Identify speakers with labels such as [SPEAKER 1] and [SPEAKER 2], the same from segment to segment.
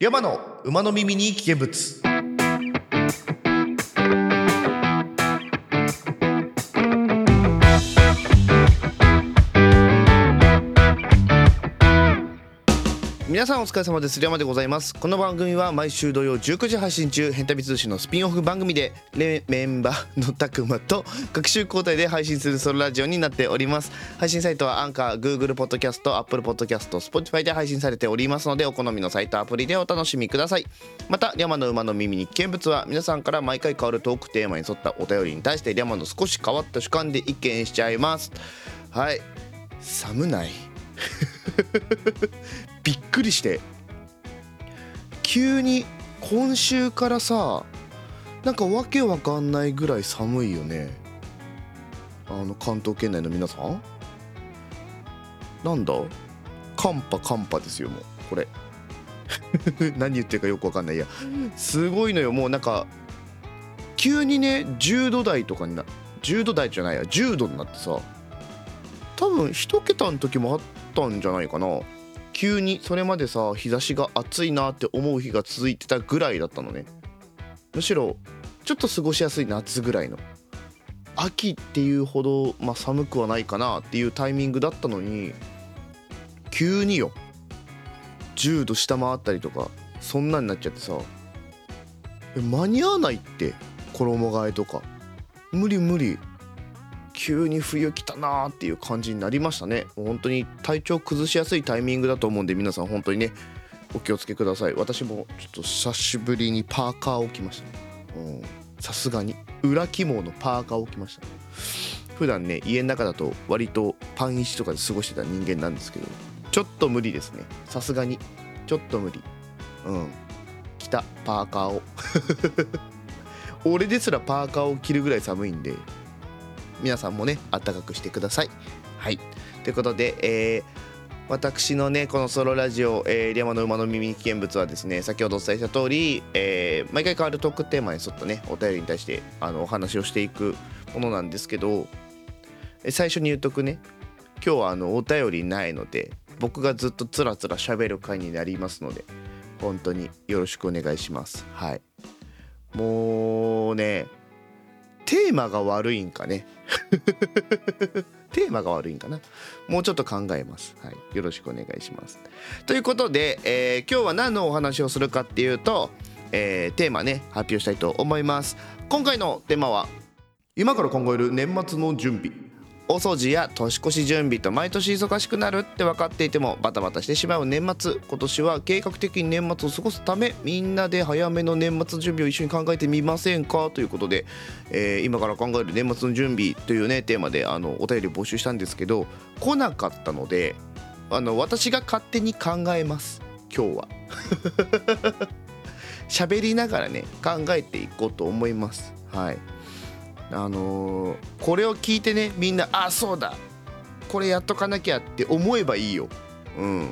[SPEAKER 1] 山の馬の耳に危険物。皆さんお疲れ様です。山でございます。この番組は毎週土曜19時配信中変態通信のスピンオフ番組でレメンバーのたくまと学習交代で配信するソロラジオになっております。配信サイトはアンカー Google ポッドキャスト Apple ポッドキャスト Spotify で配信されておりますのでお好みのサイトアプリでお楽しみください。また山の馬の耳に危険物は皆さんから毎回変わるトークテーマに沿ったお便りに対して山の少し変わった主観で意見しちゃいますはい寒ない びっくりして。急に今週からさなんかわけわかんないぐらい寒いよね。あの関東圏内の皆さん？なんだ？寒波寒波ですよもう。これ。何言ってるかよくわかんない。いやすごいのよ。もうなんか急にね10度台とかにな10度台じゃないや10度になってさ多分1桁の時もあったんじゃないかな。急にそれまでさ日差しが暑いなって思う日が続いてたぐらいだったのね。むしろちょっと過ごしやすい夏ぐらいの。秋っていうほど、まあ、寒くはないかなっていうタイミングだったのに急によ。10度下回ったりとかそんなになっちゃってさ。間に合わないって。衣替えとか。無理無理。急に冬来たなーっていう感じになりましたね。本当に体調崩しやすいタイミングだと思うんで皆さん本当にねお気をつけください。私もちょっと久しぶりにパーカーを着ましたさすがに裏起毛のパーカーを着ました普段ね家の中だと割とパン石とかで過ごしてた人間なんですけどちょっと無理ですね。さすがにちょっと無理。うん。着たパーカーを。俺ですらパーカーを着るぐらい寒いんで皆さんもねあったかくしてください。はい。ということで、えー、私のねこのソロラジオ「えー、山の馬の耳危険物」はですね先ほどお伝えした通り、えー、毎回変わるトークテーマに沿ったねお便りに対してあのお話をしていくものなんですけど最初に言っとくね今日はあのお便りないので僕がずっとつらつら喋る回になりますので本当によろしくお願いします。はい。もうねテーマが悪いんかね テーマが悪いんかなもうちょっと考えます。はい。よろしくお願いします。ということで、えー、今日は何のお話をするかっていうと、えー、テーマね、発表したいと思います。今回のテーマは、今から考える年末の準備。お掃除や年越し準備と毎年忙しくなるって分かっていてもバタバタしてしまう年末。今年は計画的に年末を過ごすためみんなで早めの年末準備を一緒に考えてみませんかということで、えー、今から考える年末の準備というねテーマであのお便り募集したんですけど来なかったのであの私が勝手に考えます。今日は。喋りながらね考えていこうと思います。はい。あのー、これを聞いてねみんなあそうだ。これやっとかなきゃって思えばいいよ。うん。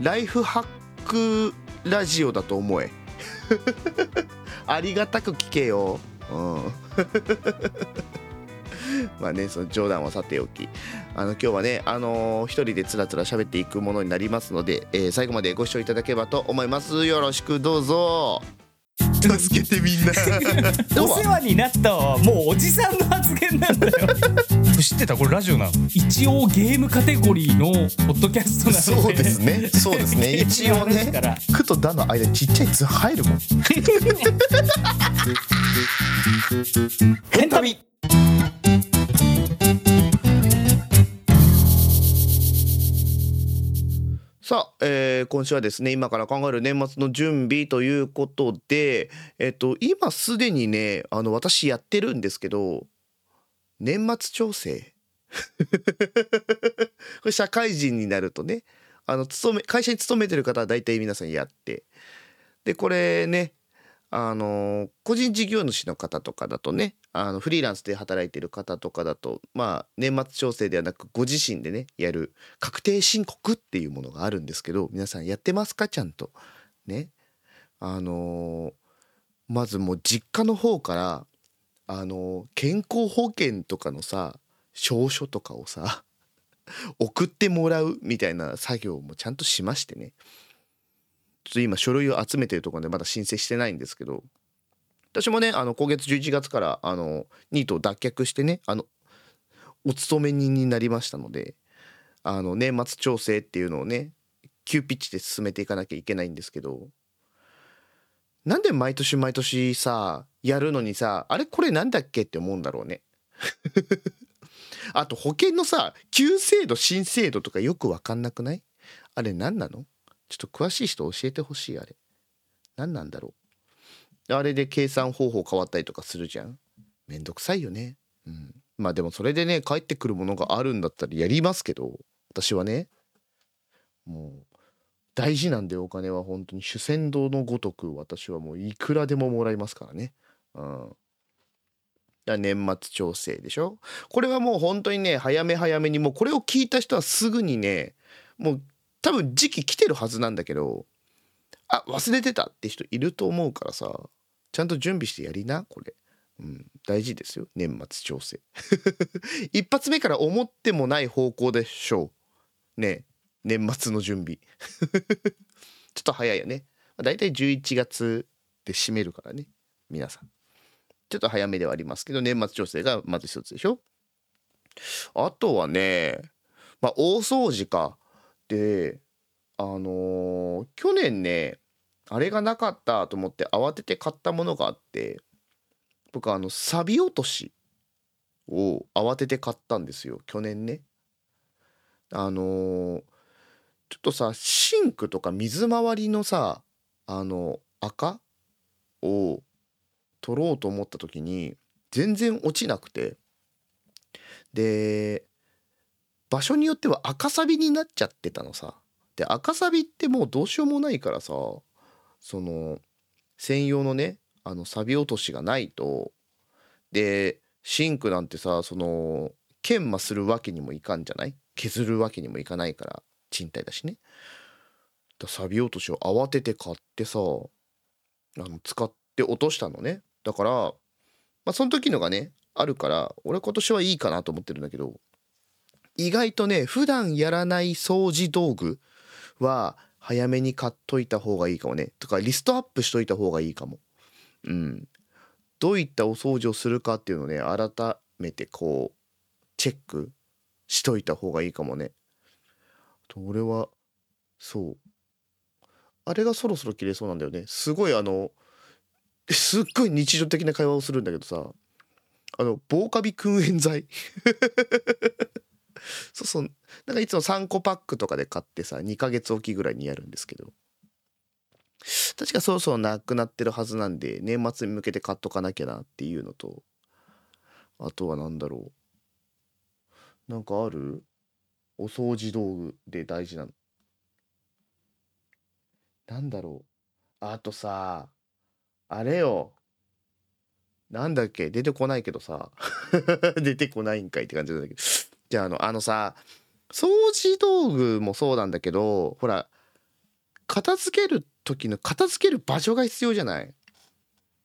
[SPEAKER 1] ライフハックラジオだと思え。ありがたく聞けよ。うん。まあねその冗談はさておき。あの今日はねあのー、一人でつらつら喋っていくものになりますので、えー、最後までご視聴いただければと思います。よろしくどうぞ。助けてみんな。
[SPEAKER 2] お世話になったわもうおじさんの発言なんだよ。知ってた？これラジオなの？一応ゲームカテゴリーのポッドキャストな
[SPEAKER 1] ので。そうですね。そうですね。一応ね「く」と「だ」の間にちっちゃい「図入るもん。
[SPEAKER 2] 変旅
[SPEAKER 1] さあ、えー、今週はですね今から考える年末の準備ということで、えっと、今すでにねあの私やってるんですけど年末調整？これ社会人になるとねあの勤め会社に勤めてる方は大体皆さんやって。でこれねあの個人事業主の方とかだとねあのフリーランスで働いてる方とかだとまあ年末調整ではなくご自身でねやる確定申告っていうものがあるんですけど皆さんやってますか？ちゃんと。ね。あのまずもう実家の方からあの健康保険とかのさ証書とかをさ 送ってもらうみたいな作業もちゃんとしましてねと今書類を集めてるところでまだ申請してないんですけど私もねあの今月11月からあのニートを脱却してねあのお勤め人になりましたのであの年末調整っていうのをね急ピッチで進めていかなきゃいけないんですけどなんで毎年毎年さやるのにさあれこれなんだっけって思うんだろうね。あと保険のさ旧制度新制度とかよく分かんなくない？あれ何なの？ちょっと詳しい人教えてほしいあれ。何なんだろう。あれで計算方法変わったりとかするじゃん。めんどくさいよね。うん。まあでもそれでね帰ってくるものがあるんだったらやりますけど私はね。もう大事なんでお金は。本当に主戦道のごとく私はもういくらでももらいますからね。うん。年末調整でしょ？これはもう本当にね早め早めにもうこれを聞いた人はすぐにねもう多分時期来てるはずなんだけどあ忘れてたって人いると思うからさちゃんと準備してやりなこれ、うん、大事ですよ年末調整。一発目から思ってもない方向でしょう。ね年末の準備。ちょっと早いよね。だいたい11月で締めるからね皆さん。ちょっと早めではありますけど年末調整がまず一つでしょ。あとはねまあ大掃除か。であのー去年ねあれがなかったと思って慌てて買ったものがあって僕あのサビ落としを慌てて買ったんですよ去年ね。あのーちょっとさシンクとか水回りのさあの赤を取ろうと思った時に全然落ちなくて。で場所によっては赤サビになっちゃってたのさ。で赤サビってもうどうしようもないからさその専用のねあのサビ落としがないとでシンクなんてさその研磨するわけにもいかんじゃない？削るわけにもいかないから賃貸だしね。だサビ落としを慌てて買ってさあの使って落としたのね。だからまあその時のがねあるから俺今年はいいかなと思ってるんだけど意外とね普段やらない掃除道具は早めに買っといた方がいいかもね。とかリストアップしといた方がいいかも。うん。どういったお掃除をするかっていうのをね改めてこうチェックしといた方がいいかもね。と俺はそう。あれがそろそろ切れそうなんだよね。すごいあのすっごい日常的な会話をするんだけどさ。あの防カビ燻煙剤。そうそう。なんかいつも3個パックとかで買ってさ2ヶ月おきぐらいにやるんですけど。確かそろそろなくなってるはずなんで年末に向けて買っとかなきゃなっていうのとあとは何だろう。なんかある？お掃除道具で大事なの。なんだろう。あとさあれよ。なんだっけ？出てこないけどさ。出てこないんかいって感じなんだけど。じゃああのあのさ掃除道具もそうなんだけどほら片付ける時の片付ける場所が必要じゃない？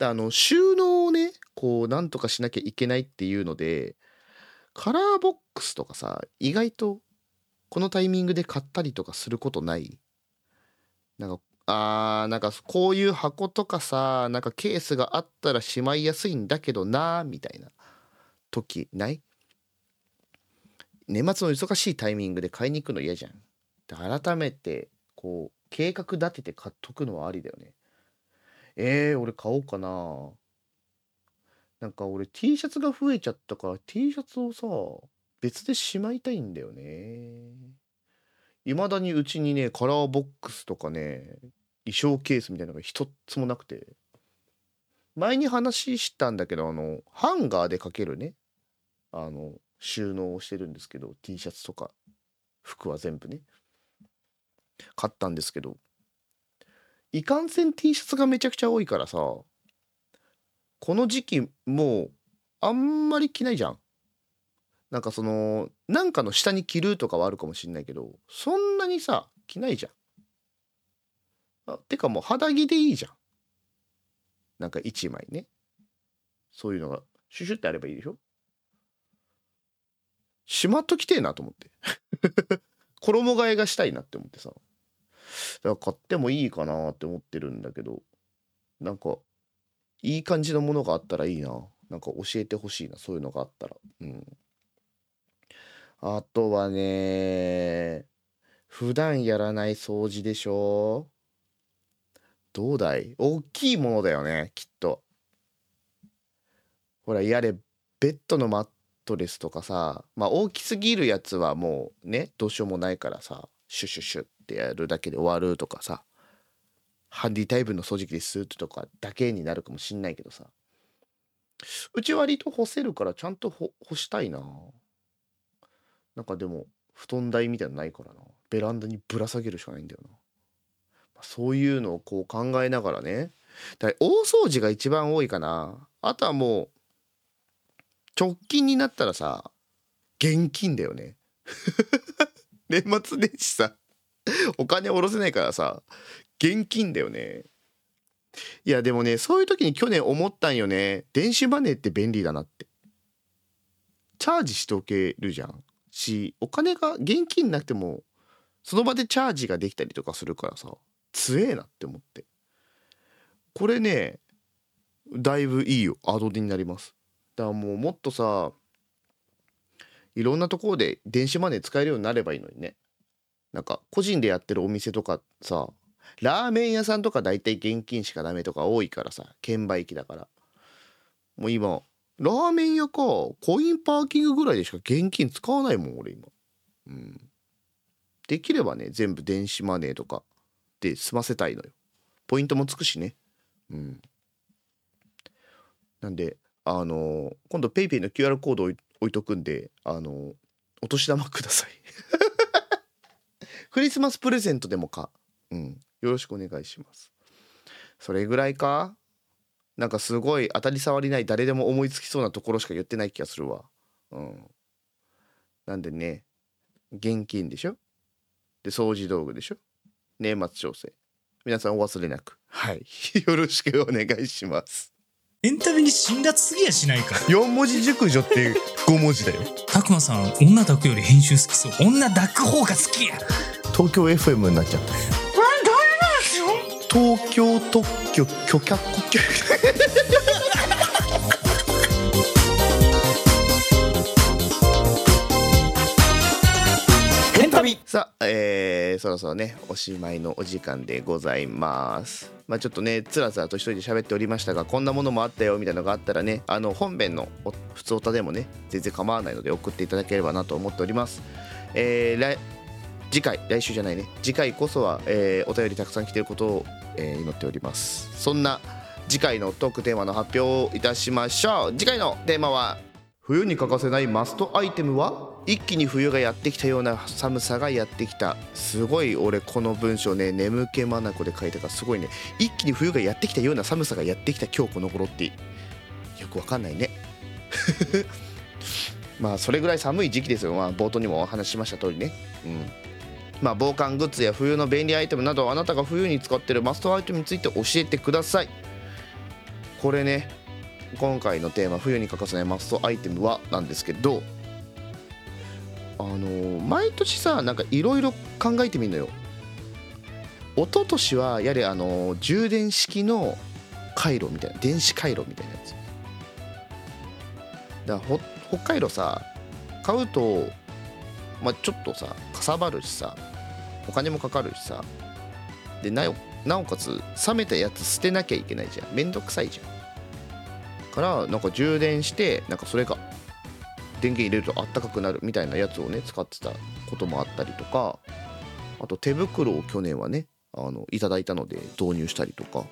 [SPEAKER 1] あの収納をねこうなんとかしなきゃいけないっていうのでカラーボックスとかさ意外とこのタイミングで買ったりとかすることない？なんかあーなんかこういう箱とかさなんかケースがあったらしまいやすいんだけどなみたいな時ない？年末の忙しいタイミングで買いに行くの嫌じゃん。で改めてこう計画立てて買っとくのはありだよね。えー、俺買おうかな。なんか俺 T シャツが増えちゃったから T シャツをさ別でしまいたいんだよね。いまだにうちにねカラーボックスとかね衣装ケースみたいなのが一つもなくて前に話したんだけどあのハンガーでかけるねあの収納をしてるんですけど T シャツとか服は全部ね。買ったんですけどいかんせん T シャツがめちゃくちゃ多いからさこの時期もうあんまり着ないじゃん。なんかそのなんかの下に着るとかはあるかもしんないけどそんなにさ着ないじゃん。あてかもう肌着でいいじゃん。なんか1枚ね。そういうのがシュシュってあればいいでしょ。しまっときてえなと思って。衣替えがしたいなって思ってさ。だから買ってもいいかなって思ってるんだけどなんかいい感じのものがあったらいいな。なんか教えてほしいなそういうのがあったら。うん。あとはね普段やらない掃除でしょ？どうだい？大きいものだよねきっと。ほらやれベッドのマットレスとかさまあ大きすぎるやつはもうねどうしようもないからさシュシュシュってやるだけで終わるとかさハンディタイプの掃除機でスーッとかだけになるかもしんないけどさうち割と干せるからちゃんと干したいな。なんかでも布団台みたいのないからな。ベランダにぶら下げるしかないんだよな。そういうのをこう考えながらね。だ大掃除が一番多いかな。あとはもう直近になったらさ現金だよね。年末年始さお金下ろせないからさ現金だよね。いやでもねそういう時に去年思ったんよね。電子マネーって便利だなって。チャージしておけるじゃん。しお金が現金なくてもその場でチャージができたりとかするからさ強えなって思って。これねだいぶいいよ。アドになります。だからもうもっとさいろんなところで電子マネー使えるようになればいいのにね。なんか個人でやってるお店とかさラーメン屋さんとか大体現金しかダメとか多いからさ券売機だから。もう今ラーメン屋かコインパーキングぐらいでしか現金使わないもん俺今。うん。できればね全部電子マネーとかで済ませたいのよ。ポイントもつくしね。うん。なんであの今度 PayPay の QR コード置い置いとくんであのお年玉ください。クリスマスプレゼントでもか。うん。よろしくお願いします。それぐらいか？なんかすごい当たり障りない誰でも思いつきそうなところしか言ってない気がするわ。うん。なんでね現金でしょ？で掃除道具でしょ？年末調整。皆さんお忘れなく。はい。よろしくお願いします。
[SPEAKER 2] エンタメに辛辣すぎやしないか。
[SPEAKER 1] 4文字熟女って5文字だよ。
[SPEAKER 2] たくまさん女抱くより編集好きそう。女抱く方が好きや。
[SPEAKER 1] 東京 FM になっちゃった。東京特許許可。許
[SPEAKER 2] エンタメ
[SPEAKER 1] さあ、えー、そろそろねおしまいのお時間でございますまあちょっとねつらつらと一人で喋っておりましたがこんなものもあったよみたいなのがあったらねあの本編の普通歌でもね全然構わないので送っていただければなと思っております。えー来次回来週じゃないね。次回こそは、えーお便りたくさん来てることを、えー祈っております。そんな次回のトークテーマの発表をいたしましょう。次回のテーマは冬に欠かせないマストアイテムは？一気に冬がやってきたような寒さがやってきた。すごい俺この文章ね眠気まなこで書いたからすごいね。一気に冬がやってきたような寒さがやってきた今日この頃って。よくわかんないね。まあそれぐらい寒い時期ですよ。まあ冒頭にもお話ししました通りね。うん。まあ防寒グッズや冬の便利アイテムなどあなたが冬に使ってるマストアイテムについて教えてください。これね今回のテーマ「冬に欠かせないマストアイテムは」なんですけどあのー毎年さなんかいろいろ考えてみるのよ。一昨年はやれあのー充電式の回路みたいな電子回路みたいなやつ。だから北海道さ買うとまあちょっとさかさばるしさお金もかかるしさでなおなおかつ冷めたやつ捨てなきゃいけないじゃん。めんどくさいじゃん。からなんか充電してなんかそれが電源入れるとあったかくなるみたいなやつをね使ってたこともあったりとかあと手袋を去年はねあのいただいたので導入したりとか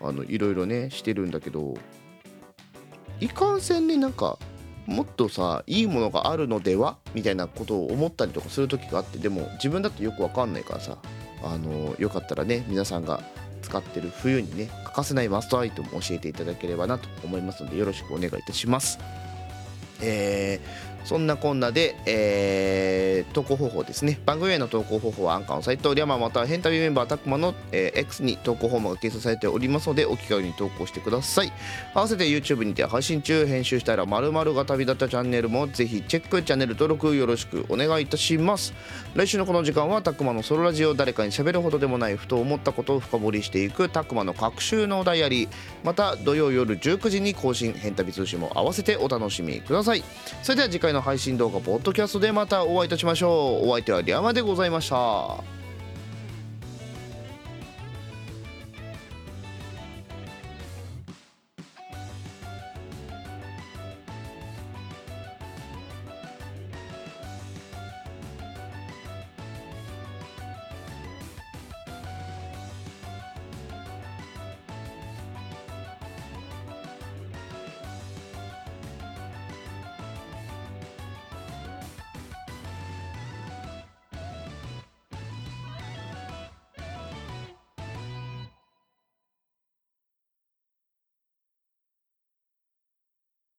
[SPEAKER 1] あのいろいろねしてるんだけどいかんせんねなんかもっとさいいものがあるのではみたいなことを思ったりとかする時があってでも自分だとよくわかんないからさあのよかったらね皆さんが使ってる冬にね欠かせないマストアイテムを教えていただければなと思いますのでよろしくお願いいたします。えーそんなこんなで、えー投稿方法ですね。番組への投稿方法はアンカーのサイトリャマまたはヘンタビメンバータクマの、えー X に投稿フォームが掲載されておりますのでお気軽に投稿してください。合わせて YouTube にて配信中編集したら〇〇が旅立ったチャンネルもぜひチェックチャンネル登録よろしくお願いいたします。来週のこの時間はタクマのソロラジオ誰かに喋るほどでもないふと思ったことを深掘りしていくタクマの各週のダイアリーまた土曜夜19時に更新ヘンタビ通信も合わせてお楽しみください。それでは次回の配信動画ポッドキャストでまたお会いいたしましょう。お相手はリアマでございました。